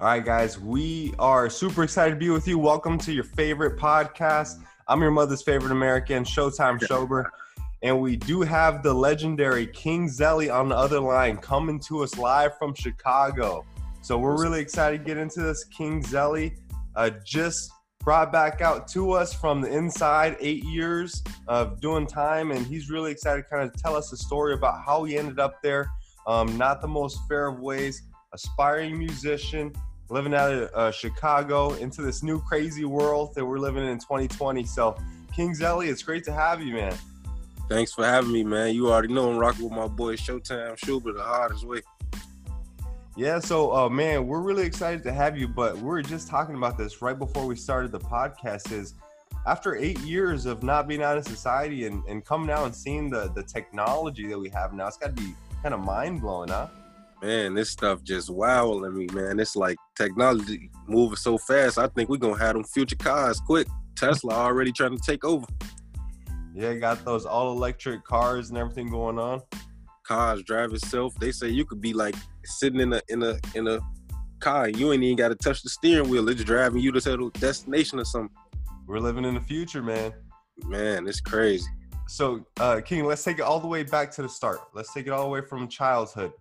All right, guys, we are super excited to be with you. Welcome to your favorite podcast. I'm your mother's favorite American, Showtime Shober. And we do have the legendary King Zelly on the other line coming to us live from Chicago. So we're really excited to get into this. King Zelly uh, just brought back out to us from the inside eight years of doing time. And he's really excited to kind of tell us a story about how he ended up there. Um, not the most fair of ways, aspiring musician, living out of uh, Chicago into this new crazy world that we're living in in 2020. So, King Zelly, it's great to have you, man. Thanks for having me, man. You already know I'm rocking with my boy Showtime Shober the hardest way. Yeah, so uh, man, we're really excited to have you. But we are just talking about this right before we started the podcast. Is after eight years of not being out in society and, and coming out and seeing the the technology that we have now, it's got to be kind of mind blowing, huh? Man, this stuff just wowing me, man. It's like technology moving so fast. I think we're gonna have them future cars quick. Tesla already trying to take over. Yeah, got those all electric cars and everything going on. Cars drive itself. They say you could be like sitting in a in a in a car. You ain't even got to touch the steering wheel. It's driving you to a destination or something. We're living in the future, man. Man, it's crazy. So, uh, King, let's take it all the way back to the start. Let's take it all the way from childhood.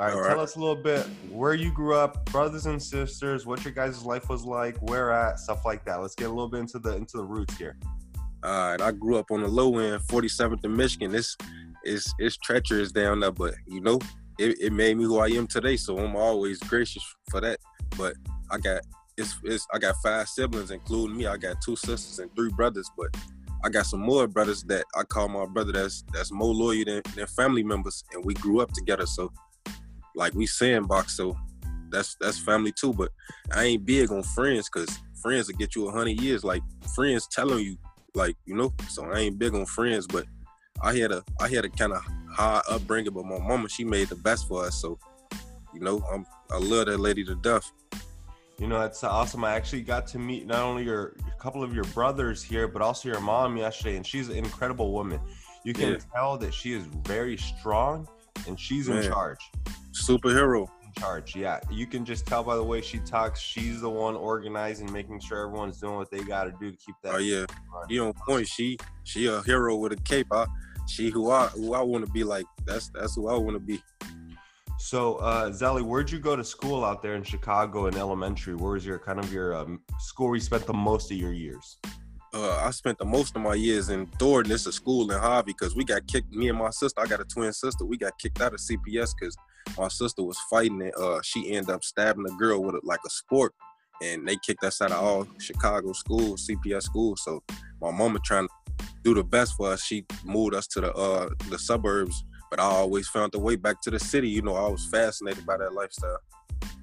All right, All tell us a little bit where you grew up, brothers and sisters, what your guys' life was like, where at, stuff like that. Let's get a little bit into the into the roots here. All right, I grew up on the low end, 47th in Michigan. This is it's treacherous down there, but you know, it, it made me who I am today. So I'm always gracious for that. But I got it's, it's I got five siblings, including me. I got two sisters and three brothers, but I got some more brothers that I call my brother that's that's more loyal than, than family members, and we grew up together. So like we sandbox, so that's that's family too. But I ain't big on friends because friends will get you a hundred years. Like friends telling you, like you know. So I ain't big on friends, but I had a I had a kind of hard upbringing. But my mama, she made the best for us. So you know, I'm I love that lady to death. You know, that's awesome. I actually got to meet not only your a couple of your brothers here, but also your mom yesterday, and she's an incredible woman. You can yeah. tell that she is very strong and she's Man. in charge superhero in charge. Yeah, you can just tell by the way she talks. She's the one organizing, making sure everyone's doing what they got to do to keep that. Oh yeah, you on point. She she a hero with a cape. I, she who I who I want to be like. That's that's who I want to be. So, uh, Zelly, where'd you go to school out there in Chicago in elementary? Where was your kind of your um, school where you spent the most of your years? Uh, I spent the most of my years in Thornton. It's a school in Harvey because we got kicked. Me and my sister, I got a twin sister. We got kicked out of CPS because my sister was fighting it. uh, she ended up stabbing a girl with a, like a sport and they kicked us out of all Chicago schools, CPS schools. So my mama trying to do the best for us. She moved us to the uh, the suburbs, but I always found the way back to the city. You know, I was fascinated by that lifestyle.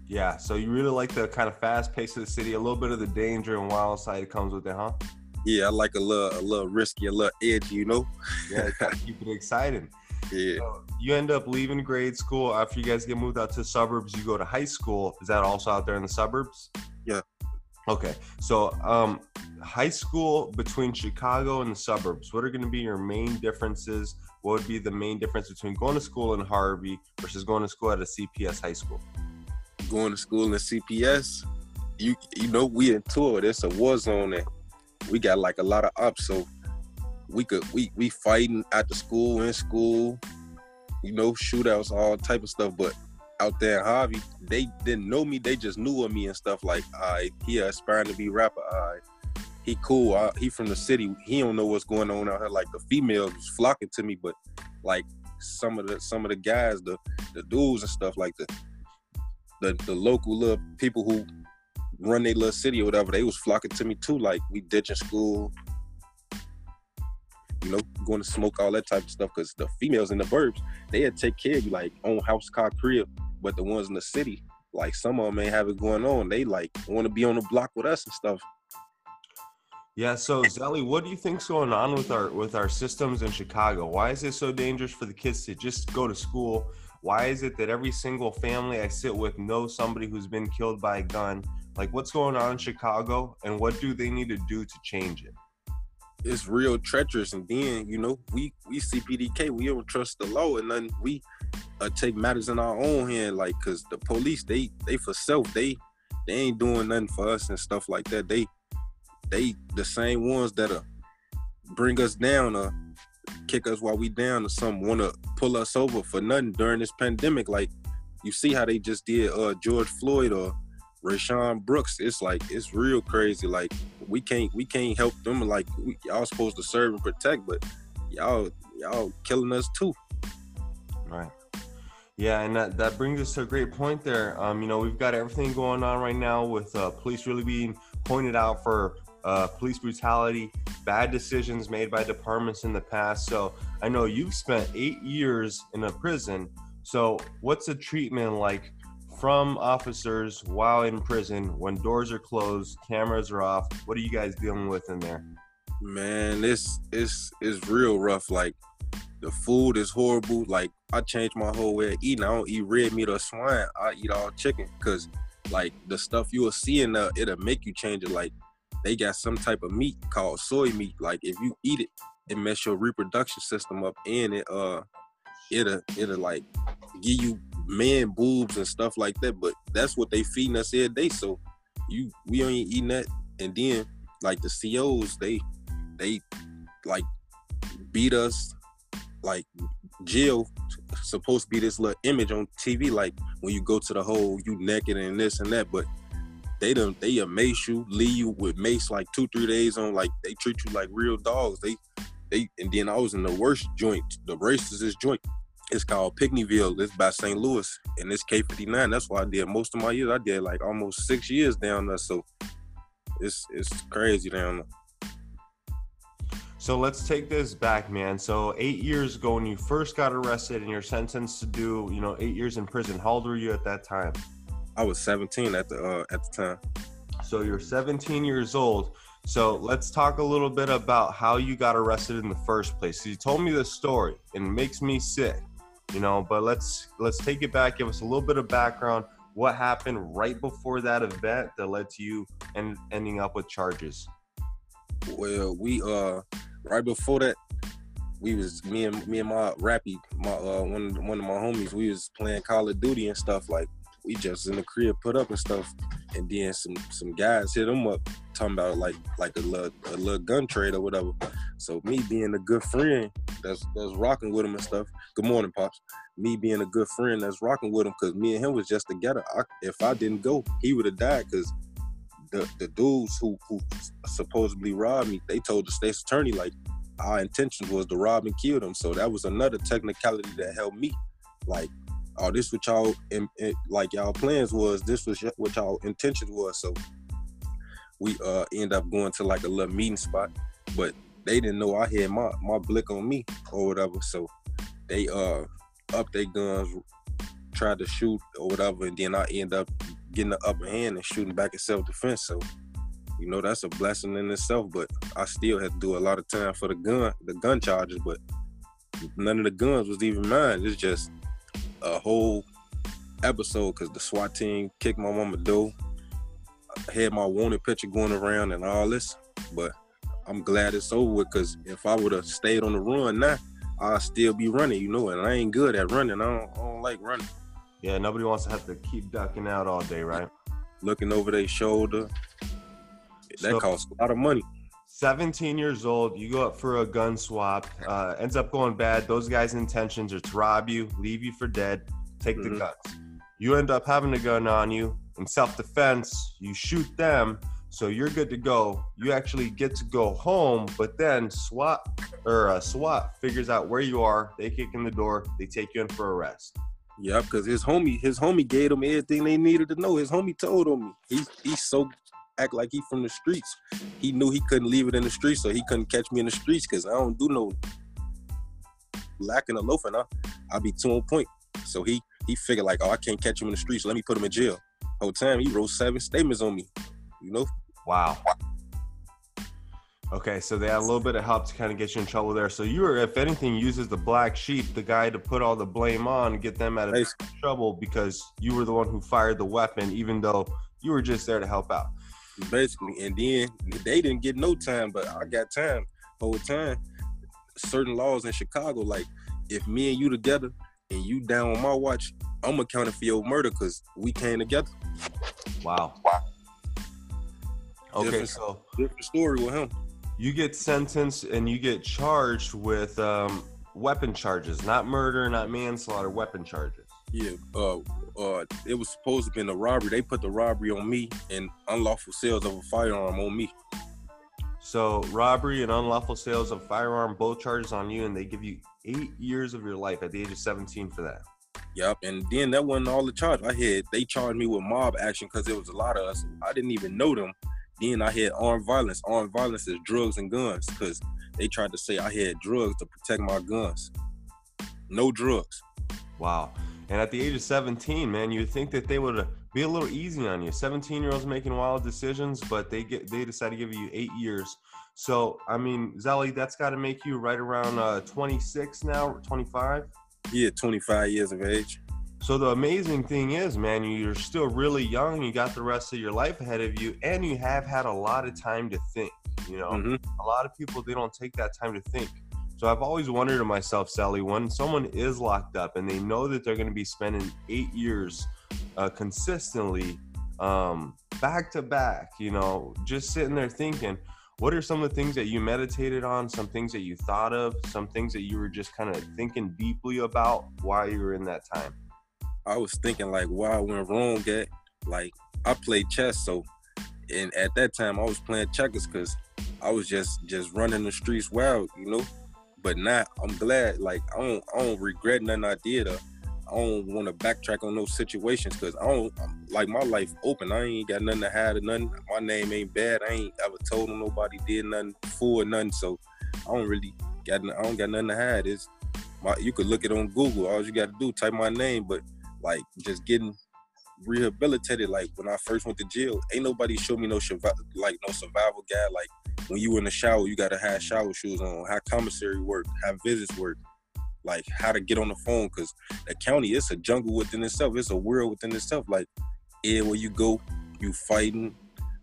Yeah, so you really like the kind of fast pace of the city, a little bit of the danger and wild side that comes with it, huh? Yeah, I like a little a little risky, a little edgy, you know. yeah, keep it exciting. Yeah. So you end up leaving grade school after you guys get moved out to suburbs. You go to high school. Is that also out there in the suburbs? Yeah. Okay. So, um, high school between Chicago and the suburbs. What are going to be your main differences? What would be the main difference between going to school in Harvey versus going to school at a CPS high school? Going to school in CPS, you you know we in tour. It's a war zone, and we got like a lot of ups. So we could we we fighting at the school in school, you know, shootouts, all type of stuff. But out there in Harvey, they didn't know me. They just knew of me and stuff. Like, I right, he aspiring to be rapper. Right, he cool. I, he from the city. He don't know what's going on out here. Like the females flocking to me, but like some of the some of the guys, the the dudes and stuff, like the the the local little people who run their little city or whatever, they was flocking to me too. Like we ditching school, you know, going to smoke, all that type of stuff. Because the females in the burbs, they had take care of you, like own house, car, crib. But the ones in the city, like some of them may have it going on. They like want to be on the block with us and stuff. Yeah. So Zelly, what do you think's going on with our with our systems in Chicago? Why is it so dangerous for the kids to just go to school? Why is it that every single family I sit with knows somebody who's been killed by a gun? Like, what's going on in Chicago, and what do they need to do to change it? It's real treacherous. And then you know we we CPDK we don't trust the law and then we uh, take matters in our own hand. Like cause the police they they for self they they ain't doing nothing for us and stuff like that. They they the same ones that are bring us down or kick us while we down or something want to pull us over for nothing during this pandemic. Like you see how they just did uh George Floyd or Rayshard Brooks. It's like it's real crazy. Like we can't we can't help them. Like we, y'all supposed to serve and protect, but y'all y'all killing us too. Right. Yeah, and that, that brings us to a great point there. Um, you know, we've got everything going on right now with uh, police really being pointed out for uh, police brutality, bad decisions made by departments in the past. So I know you've spent eight years in a prison. So what's the treatment like from officers while in prison when doors are closed, cameras are off? What are you guys dealing with in there? Man, this is is real rough. Like the food is horrible. Like I changed my whole way of eating. I don't eat red meat or swine. I eat all chicken because like the stuff you will see in there, it'll make you change it. Like they got some type of meat called soy meat. Like if you eat it, it mess your reproduction system up and it uh it'll it'll like give you man boobs and stuff like that. But that's what they feeding us every day. So you we ain't eating that. And then like the COs, they they like beat us like Jill supposed to be this little image on TV, like when you go to the hole, you naked and this and that, but they don't they amaze you, leave you with mace like two, three days on, like they treat you like real dogs. They they and then I was in the worst joint, the racist joint. It's called Pinckneyville. It's by St. Louis, and it's K59. That's why I did most of my years. I did like almost six years down there. So it's it's crazy down there. So let's take this back, man. So eight years ago, when you first got arrested and you're sentenced to do, you know, eight years in prison, how old were you at that time? I was 17 at the uh, at the time. So you're 17 years old. So let's talk a little bit about how you got arrested in the first place. You told me the story, and it makes me sick, you know. But let's let's take it back. Give us a little bit of background. What happened right before that event that led to you and ending up with charges? Well, we uh right before that, we was me and me and my rappy, my uh, one one of my homies, we was playing Call of Duty and stuff. Like we just in the crib put up and stuff, and then some some guys hit them up talking about like like a little a little gun trade or whatever. So me being a good friend that's that's rocking with him and stuff. Good morning, pops. Me being a good friend that's rocking with him because me and him was just together. I, if I didn't go, he would have died because the the dudes who who supposedly robbed me, they told the state's attorney like our intention was to rob and kill them. So that was another technicality that helped me. Like, oh, this what y'all in, in, like y'all plans was. This was what y'all intentions was. So we uh end up going to like a little meeting spot, but they didn't know I had my my blick on me or whatever. So they uh up their guns, tried to shoot or whatever, and then I end up getting the upper hand and shooting back in self defense. So, you know, that's a blessing in itself. But I still had to do a lot of time for the gun, the gun charges. But none of the guns was even mine. It's just a whole episode because the SWAT team kicked my mama door. Had my wanted picture going around and all this, but I'm glad it's over with because if I would have stayed on the run now, I'd still be running, you know, and I ain't good at running. I don't, I don't like running. Yeah, nobody wants to have to keep ducking out all day, right? Looking over their shoulder. That so, costs a lot of money. 17 years old, you go up for a gun swap, uh, ends up going bad. Those guys' intentions are to rob you, leave you for dead, take mm-hmm. the guns. You end up having a gun on you. In self defense, you shoot them, so you're good to go. You actually get to go home, but then SWAT or uh, SWAT figures out where you are. They kick in the door, they take you in for arrest. Yeah, because his homie, his homie gave them everything they needed to know. His homie told on me. He he's so act like he from the streets. He knew he couldn't leave it in the streets, so he couldn't catch me in the streets because I don't do no lacking a loafing. I I be two on point. So he he figured like, oh, I can't catch him in the streets. Let me put him in jail. Whole time he wrote seven statements on me. You know. Wow. Okay, so they had a little bit of help to kind of get you in trouble there. So you were, if anything, uses the black sheep, the guy to put all the blame on get them out of Basically. trouble because you were the one who fired the weapon, even though you were just there to help out. Basically, and then they didn't get no time, but I got time. Whole time, certain laws in Chicago, like if me and you together and you down on my watch, I'm accounting for your murder because we came together. Wow. Okay, Different- so Different story with him. you get sentenced and you get charged with um, weapon charges, not murder, not manslaughter, weapon charges. Yeah, uh, uh, it was supposed to be a robbery. They put the robbery on me and unlawful sales of a firearm on me. So robbery and unlawful sales of firearm, both charges on you, and they give you eight years of your life at the age of 17 for that. Yep, and then that wasn't all the charge. I had they charged me with mob action because there was a lot of us. I didn't even know them. Then I had armed violence. Armed violence is drugs and guns because they tried to say I had drugs to protect my guns. No drugs. Wow. And at the age of 17, man, you'd think that they would be a little easy on you. 17 year olds making wild decisions, but they get they decide to give you eight years. So I mean, Zelly, that's got to make you right around uh, 26 now, 25. Yeah, 25 years of age. So the amazing thing is, man, you're still really young. You got the rest of your life ahead of you, and you have had a lot of time to think. You know, hmm a lot of people they don't take that time to think. So I've always wondered to myself, Sally, when someone is locked up and they know that they're going to be spending eight years uh, consistently, um, back to back, you know, just sitting there thinking, what are some of the things that you meditated on? Some things that you thought of? Some things that you were just kind of thinking deeply about while you were in that time? I was thinking like why I went wrong at like I played chess so and at that time I was playing checkers because I was just just running the streets wild, you know. But now I'm glad like I don't I don't regret nothing I did. I don't want to backtrack on those situations because I don't I'm, like my life open. I ain't got nothing to hide or nothing. My name ain't bad. I ain't ever told nobody did nothing for nothing. So I don't really got I don't got nothing to hide. It's my you could look it on Google. All you got to do type my name, but like just getting rehabilitated. Like when I first went to jail, ain't nobody show me no like no survival guide. Like when you in the shower, you gotta have shower shoes on. How commissary work, how visits work, like how to get on the phone. Cause the county, it's a jungle within itself. It's a world within itself. Like yeah, where you go, you fighting.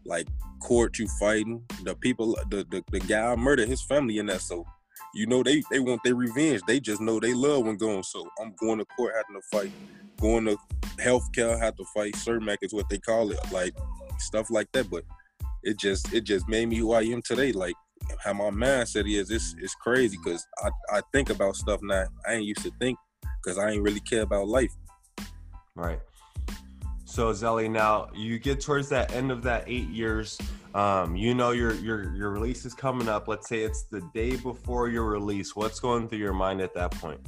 Like court, you fighting. The people, the the, the guy murdered his family in that. So you know they they want their revenge. They just know they love when going. So I'm going to court having to fight. Going to healthcare have to fight. Cermak is what they call it. Like stuff like that. But it just it just made me who I am today. Like how my mindset is. It's it's crazy because I I think about stuff now. I ain't used to think because I ain't really care about life. Right. So Zelly, now you get towards that end of that eight years. Um, you know your your your release is coming up. Let's say it's the day before your release. What's going through your mind at that point?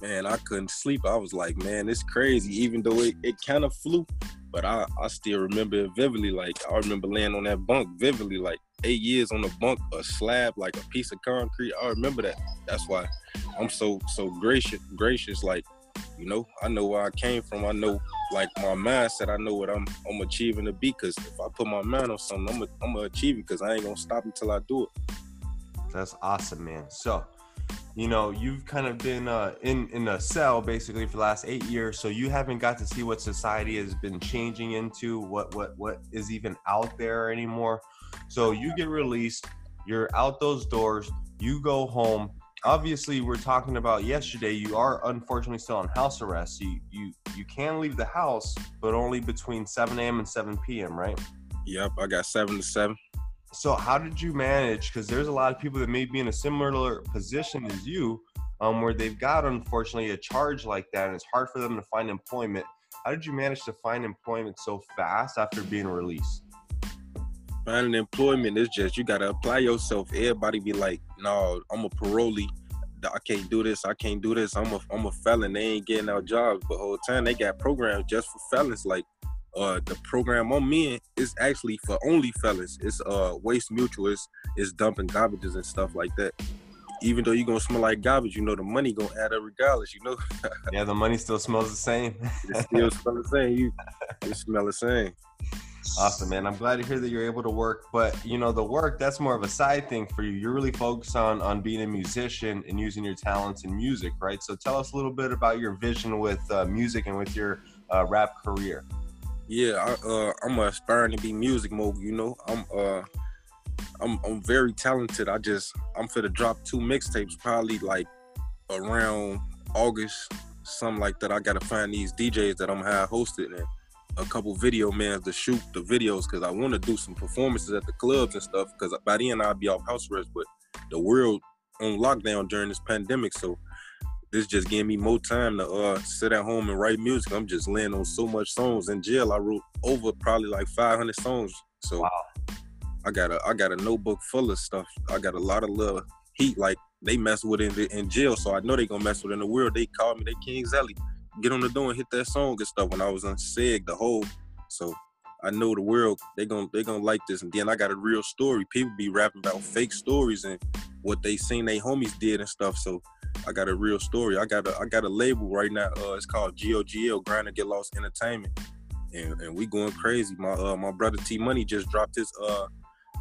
Man, I couldn't sleep. I was like, man, it's crazy. Even though it, it kind of flew, but I, I still remember it vividly. Like I remember laying on that bunk vividly, like eight years on the bunk, a slab, like a piece of concrete. I remember that. That's why I'm so so gracious, gracious. Like, you know, I know where I came from. I know like my mindset. I know what I'm I'm achieving to be. Cause if I put my mind on something, I'm a, I'm gonna achieve it. Cause I ain't gonna stop until I do it. That's awesome, man. So, you know, you've kind of been uh, in in a cell basically for the last eight years. So you haven't got to see what society has been changing into, what what what is even out there anymore. So you get released, you're out those doors, you go home. Obviously, we're talking about yesterday. You are unfortunately still on house arrest. You you you can leave the house, but only between 7 a.m. and 7 p.m. Right? Yep, I got seven to seven. So how did you manage because there's a lot of people that may be in a similar position as you um, where they've got unfortunately a charge like that and it's hard for them to find employment how did you manage to find employment so fast after being released finding employment is just you gotta apply yourself. Everybody be like, no, I'm a parolee. I can't do this. I can't do this. I'm a I'm a felon. They ain't getting out jobs. But whole time they got programs just for felons. Like uh the program I'm in is actually for only fellas. It's uh waste mutual. It's, it's dumping garbages and stuff like that. Even though you're gonna smell like garbage, you know the money gonna add up regardless, you know. yeah the money still smells the same It still smell the same. You it smell the same. Awesome, man. I'm glad to hear that you're able to work, but you know, the work that's more of a side thing for you. You're really focused on on being a musician and using your talents in music, right? So tell us a little bit about your vision with uh, music and with your uh, rap career. Yeah, I, uh, I'm aspiring to be music mogul. You know, I'm uh, I'm I'm very talented. I just I'm for to drop two mixtapes probably like around August, something like that, I gotta find these DJs that I'm have hosted and a couple video men to shoot the videos because I want to do some performances at the clubs and stuff. Because by then I'll be off house arrest, but the world on lockdown during this pandemic, so this just gave me more time to uh, sit at home and write music. I'm just laying on so much songs. In jail, I wrote over probably like 500 songs. So wow. I got a I got a notebook full of stuff. I got a lot of little heat. Like they mess with it in, in jail, so I know they gonna mess with it in the world. They called me, they King Zelly, get on the door and hit that song and stuff. When I was on SEG, the whole, so I know the world they gonna they gonna like this. And then I got a real story. People be rapping about fake stories and what they seen they homies did and stuff. So I got a real story. I got a I got a label right now. Uh, it's called GOGL Grind and Get Lost Entertainment, and, and we going crazy. My uh my brother T Money just dropped his uh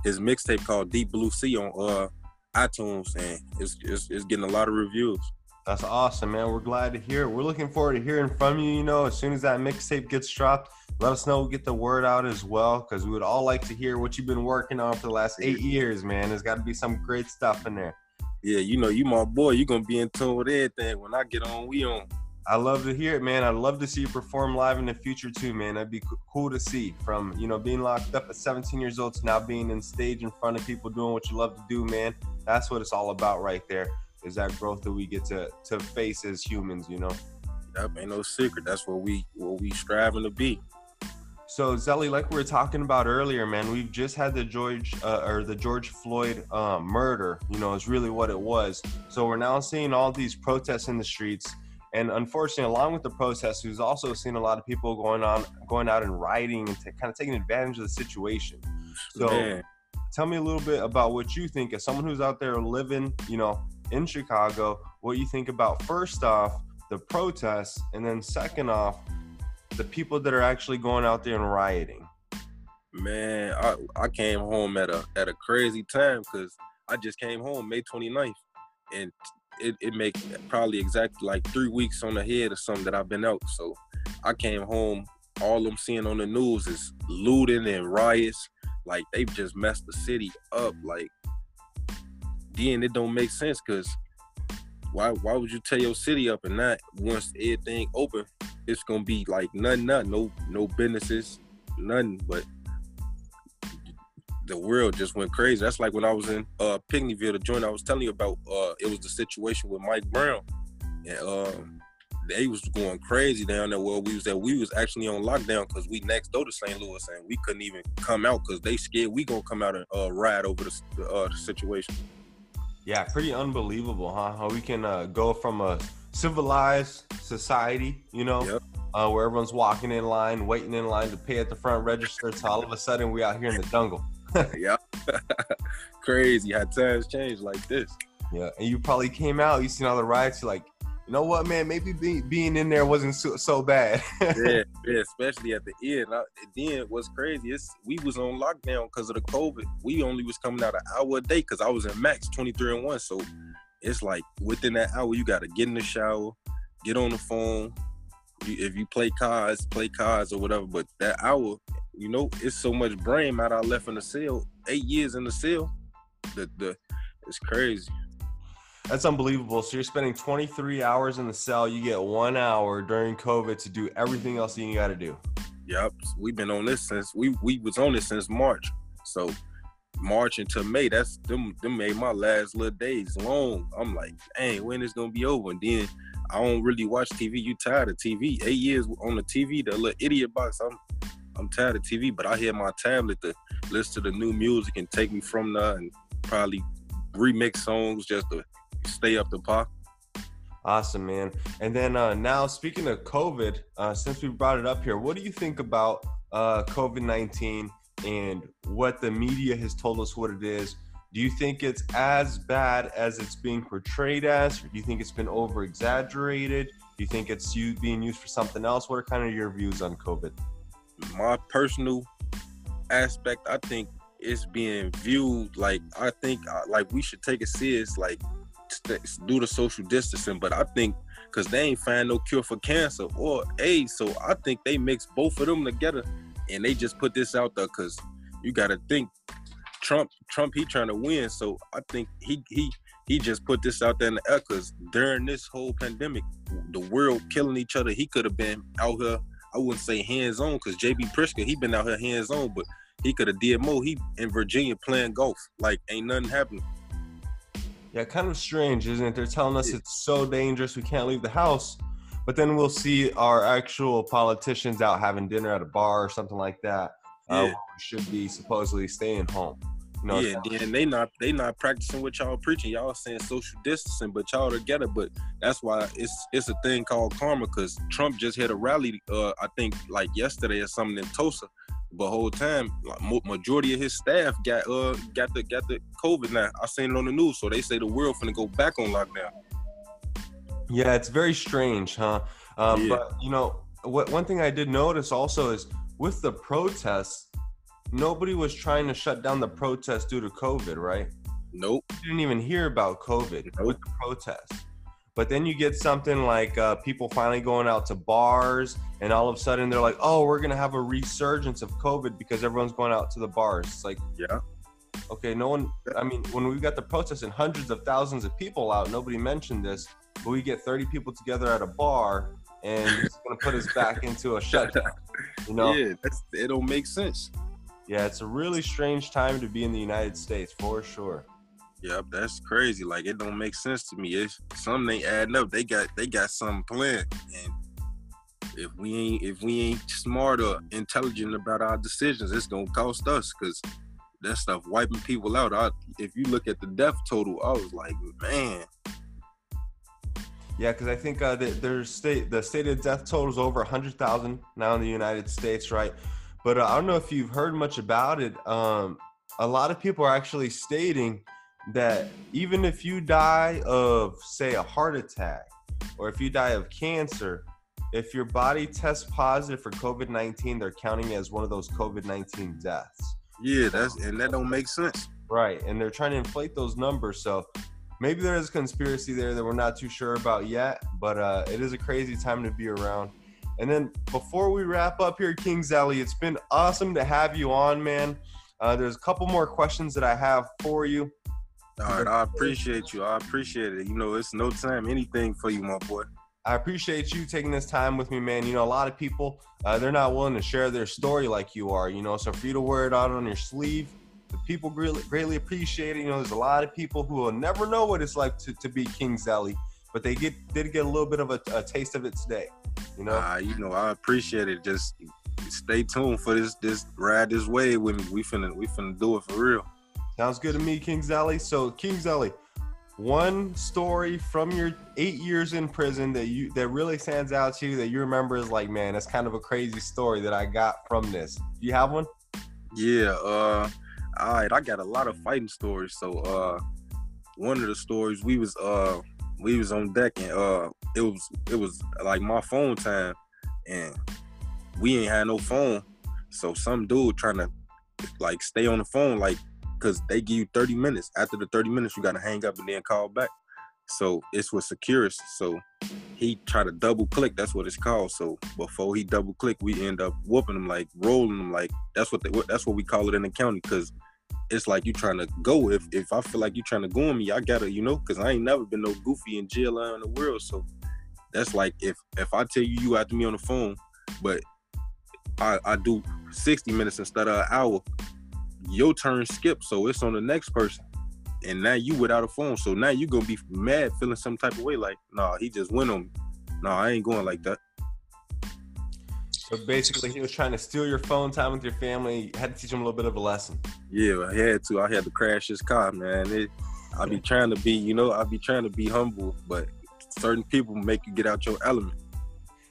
his mixtape called Deep Blue Sea on uh iTunes, and it's, it's it's getting a lot of reviews. That's awesome, man. We're glad to hear it. We're looking forward to hearing from you. You know, as soon as that mixtape gets dropped, let us know. Get the word out as well, because we would all like to hear what you've been working on for the last eight years, man. There's got to be some great stuff in there. Yeah, you know, you my boy. You're gonna be in tune with everything. When I get on, we on. I love to hear it, man. I'd love to see you perform live in the future too, man. That'd be cool to see. From you know being locked up at 17 years old to now being in stage in front of people doing what you love to do, man. That's what it's all about, right there. Is that growth that we get to to face as humans, you know? That ain't no secret. That's what we what we striving to be. So Zelly, like we were talking about earlier, man, we've just had the George uh, or the George Floyd uh, murder. You know, is really what it was. So we're now seeing all these protests in the streets, and unfortunately, along with the protests, we've also seen a lot of people going on, going out and rioting and t- kind of taking advantage of the situation. So, man. tell me a little bit about what you think as someone who's out there living, you know, in Chicago. What you think about first off the protests, and then second off the people that are actually going out there and rioting? Man, I, I came home at a at a crazy time because I just came home May 29th, and it, it make probably exactly like three weeks on the head or something that I've been out. So I came home. All I'm seeing on the news is looting and riots. Like they've just messed the city up. Like then it don't make sense because why why would you tear your city up and not once everything open it's gonna be like nothing, nothing, no, no businesses, nothing. But the world just went crazy. That's like when I was in uh Pinckneyville, the joint I was telling you about. Uh, it was the situation with Mike Brown, and um, they was going crazy down there. Where we was at, we was actually on lockdown because we next door to St. Louis, and we couldn't even come out because they scared we gonna come out and uh, ride over the, uh, the situation. Yeah, pretty unbelievable, huh? How we can uh, go from a civilized society, you know, yep. uh, where everyone's walking in line, waiting in line to pay at the front register. So all of a sudden, we out here in the jungle. yeah, crazy how times change like this. Yeah, and you probably came out, you seen all the riots, you're like, you know what, man? Maybe be, being in there wasn't so, so bad. yeah, yeah, especially at the end. I, then what's crazy is we was on lockdown because of the COVID. We only was coming out an hour a day because I was in max 23 and 1. So it's like within that hour you got to get in the shower, get on the phone. if you play cards, play cards or whatever. But that hour, you know, it's so much brain matter I left in the cell. Eight years in the cell. The the it's crazy. That's unbelievable. So you're spending 23 hours in the cell. You get one hour during COVID to do everything else you got to do. Yep, we've been on this since we we was on this since March. So March into May, that's them them made my last little days long. I'm like, dang, when is gonna be over? And then I don't really watch TV. You tired of TV? Eight years on the TV, the little idiot box. I'm I'm tired of TV, but I hear my tablet to listen to the new music and take me from there and probably remix songs just to stay up to par. Awesome, man. And then uh, now, speaking of COVID, uh, since we brought it up here, what do you think about uh, COVID 19 and what the media has told us what it is. Do you think it's as bad as it's being portrayed as? Or do you think it's been over exaggerated? Do you think it's you being used for something else? What are kind of your views on COVID? My personal aspect, I think it's being viewed like I think uh, like we should take it serious, like do the social distancing. But I think because they ain't find no cure for cancer or AIDS, so I think they mix both of them together and they just put this out there because you got to think Trump Trump he trying to win. So I think he he he just put this out there in the air because during this whole pandemic, the world killing each other, he could have been out here. I wouldn't say hands on because JB Pritzker he been out here hands on, but he could have did more. He in Virginia playing golf, like ain't nothing happening. Yeah, kind of strange, isn't it? They're telling us it's so dangerous we can't leave the house, but then we'll see our actual politicians out having dinner at a bar or something like that. Uh, Yeah. we should be supposedly staying home. You know, yeah, then they not they not practicing what y'all preaching. Y'all saying social distancing, but y'all together. But that's why it's it's a thing called karma. Cause Trump just had a rally, uh, I think like yesterday or something in Tulsa. But whole time, like majority of his staff got uh got the got the COVID now. I seen it on the news, so they say the world finna go back on lockdown. Yeah, it's very strange, huh? Um, Yeah. But you know, what one thing I did notice also is with the protests, nobody was trying to shut down the protests due to COVID, right? Nope. You didn't even hear about COVID Nope. with the protests. But then you get something like uh, people finally going out to bars, and all of a sudden they're like, "Oh, we're gonna have a resurgence of COVID because everyone's going out to the bars." It's like, Yeah. okay, no one. I mean, when we got the protests and hundreds of thousands of people out, nobody mentioned this. But we get 30 people together at a bar, and it's gonna put us back into a shutdown. You know? Yeah, that's it. Don't make sense. yeah, it's a really strange time to be in the United States for sure. Yep, that's crazy. Like it don't make sense to me. If something ain't adding up, they got they got something planned. And if we ain't if we ain't smart or intelligent about our decisions, it's gonna cost us because that stuff wiping people out. I, if you look at the death total, I was like, man, Yeah, because I think uh, the, there's state the stated death total is over 100,000 now in the United States, right? But uh, I don't know if you've heard much about it. Um, a lot of people are actually stating that even if you die of, say, a heart attack, or if you die of cancer, if your body tests positive for COVID 19, they're counting it as one of those COVID 19 deaths. yeah, that's and that don't make sense. Right. And they're trying to inflate those numbers. So maybe there is a conspiracy there that we're not too sure about yet, but uh, it is a crazy time to be around. And then before we wrap up here, King Zelly, it's been awesome to have you on, man. Uh, there's a couple more questions that I have for you. All right, I appreciate you. I appreciate it. You know, it's no time anything for you, my boy. I appreciate you taking this time with me, man. You know, a lot of people, uh, they're not willing to share their story like you are, you know, so for you to wear it out on your sleeve, the people greatly, greatly appreciate it. You know, there's a lot of people who will never know what it's like to, to be King Zelly, but they get did get a little bit of a, a taste of it today, you know? Uh, you know, I appreciate it. Just stay tuned for this this ride this way with me. We finna we finna do it for real. Sounds good to me, King Zelly. So, King Zelly, one story from your eight years in prison that you that really stands out to you that you remember is like, man, that's kind of a crazy story that I got from this. Do you have one? Yeah, uh all right, I got a lot of fighting stories. So uh one of the stories we was uh we was on deck and uh it was it was like my phone time and we ain't had no phone. So some dude trying to like stay on the phone like cause they give you 30 minutes. After the 30 minutes you gotta hang up and then call back. So it's with Securus. So he tried to double click. That's what it's called. So before he double click, we end up whooping him, like rolling him, like that's what they, that's what we call it in the county. Cause it's like you trying to go. If if I feel like you trying to go on me, I gotta, you know, cause I ain't never been no goofy in jail in the world. So that's like if if I tell you you after me on the phone, but I I do 60 minutes instead of an hour, your turn skip. So it's on the next person and now you without a phone. So now you gonna be mad, feeling some type of way, like, nah, he just went on me. Nah, I ain't going like that. So basically, he was trying to steal your phone time with your family. You had to teach him a little bit of a lesson. Yeah, I had to. I had to crash his car, man. It, I be trying to be, you know, I be trying to be humble, but certain people make you get out your element.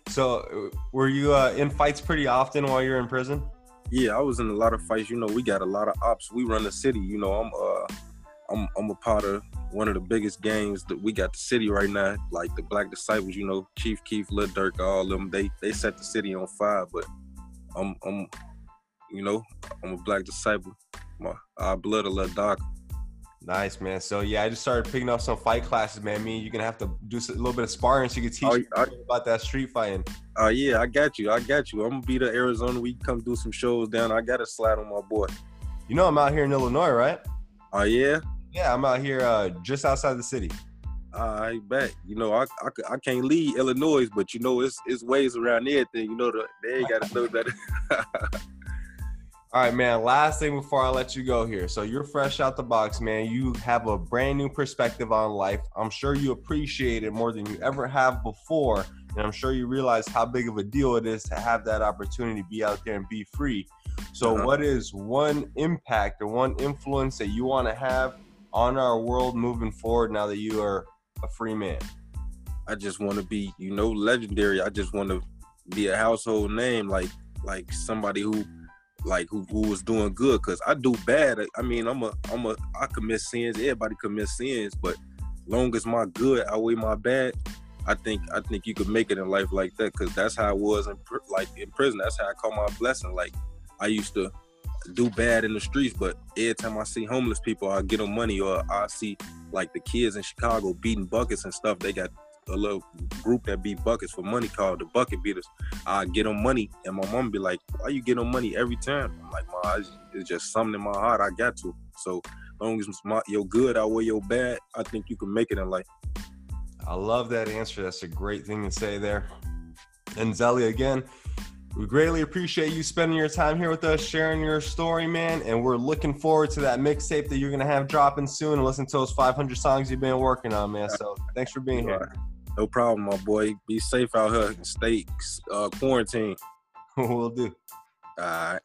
So, uh, were you uh, in fights pretty often while you're in prison? Yeah, I was in a lot of fights. You know, we got a lot of ops. We run the city. You know, I'm uh, I'm I'm a part of one of the biggest games that we got the city right now. Like the Black Disciples. You know, Chief Keef, Lil Durk, all them. They they set the city on fire. But I'm I'm, you know, I'm a Black Disciple. My our blood a little dark. Nice, man. So yeah, I just started picking up some fight classes, man. Me, you're gonna have to do a little bit of sparring so you can teach Oh, I- about that street fighting. Oh yeah, I got you. I got you. I'm gonna be to Arizona. We come do some shows down. I gotta slide on my boy. You know, I'm out here in Illinois, right? Oh yeah. Yeah, I'm out here uh, just outside the city. I bet. You know, I, I, I can't leave Illinois, but you know, it's it's ways around everything. You know, the, they ain't got to know that. All right, man. Last thing before I let you go here. So you're fresh out the box, man. You have a brand new perspective on life. I'm sure you appreciate it more than you ever have before. And I'm sure you realize how big of a deal it is to have that opportunity to be out there and be free. So, uh-huh. what is one impact or one influence that you want to have on our world moving forward now that you are a free man? I just want to be, you know, legendary. I just want to be a household name, like like somebody who like who, who was doing good because I do bad. I mean, I'm a I'm a I commit sins. Everybody commits sins, but long as my good outweigh my bad, I think I think you could make it in life like that because that's how I was in like in prison. That's how I call my blessing. Like I used to do bad in the streets, but every time I see homeless people, I get them money, or I see like the kids in Chicago beating buckets and stuff. They got a little group that beat buckets for money called the Bucket Beaters. I get them money, and my mom be like, "Why you get them money every time?" I'm like, "Ma, it's just something in my heart. I got to." So long as my, your good outweigh your bad, I think you can make it in life. I love that answer. That's a great thing to say there. And Zelly, again, we greatly appreciate you spending your time here with us, sharing your story, man. And we're looking forward to that mixtape that you're gonna have dropping soon and listen to those 500 songs you've been working on, man. So thanks for being here. No problem, my boy. Be safe out here and stay uh, quarantined. we'll do. All right.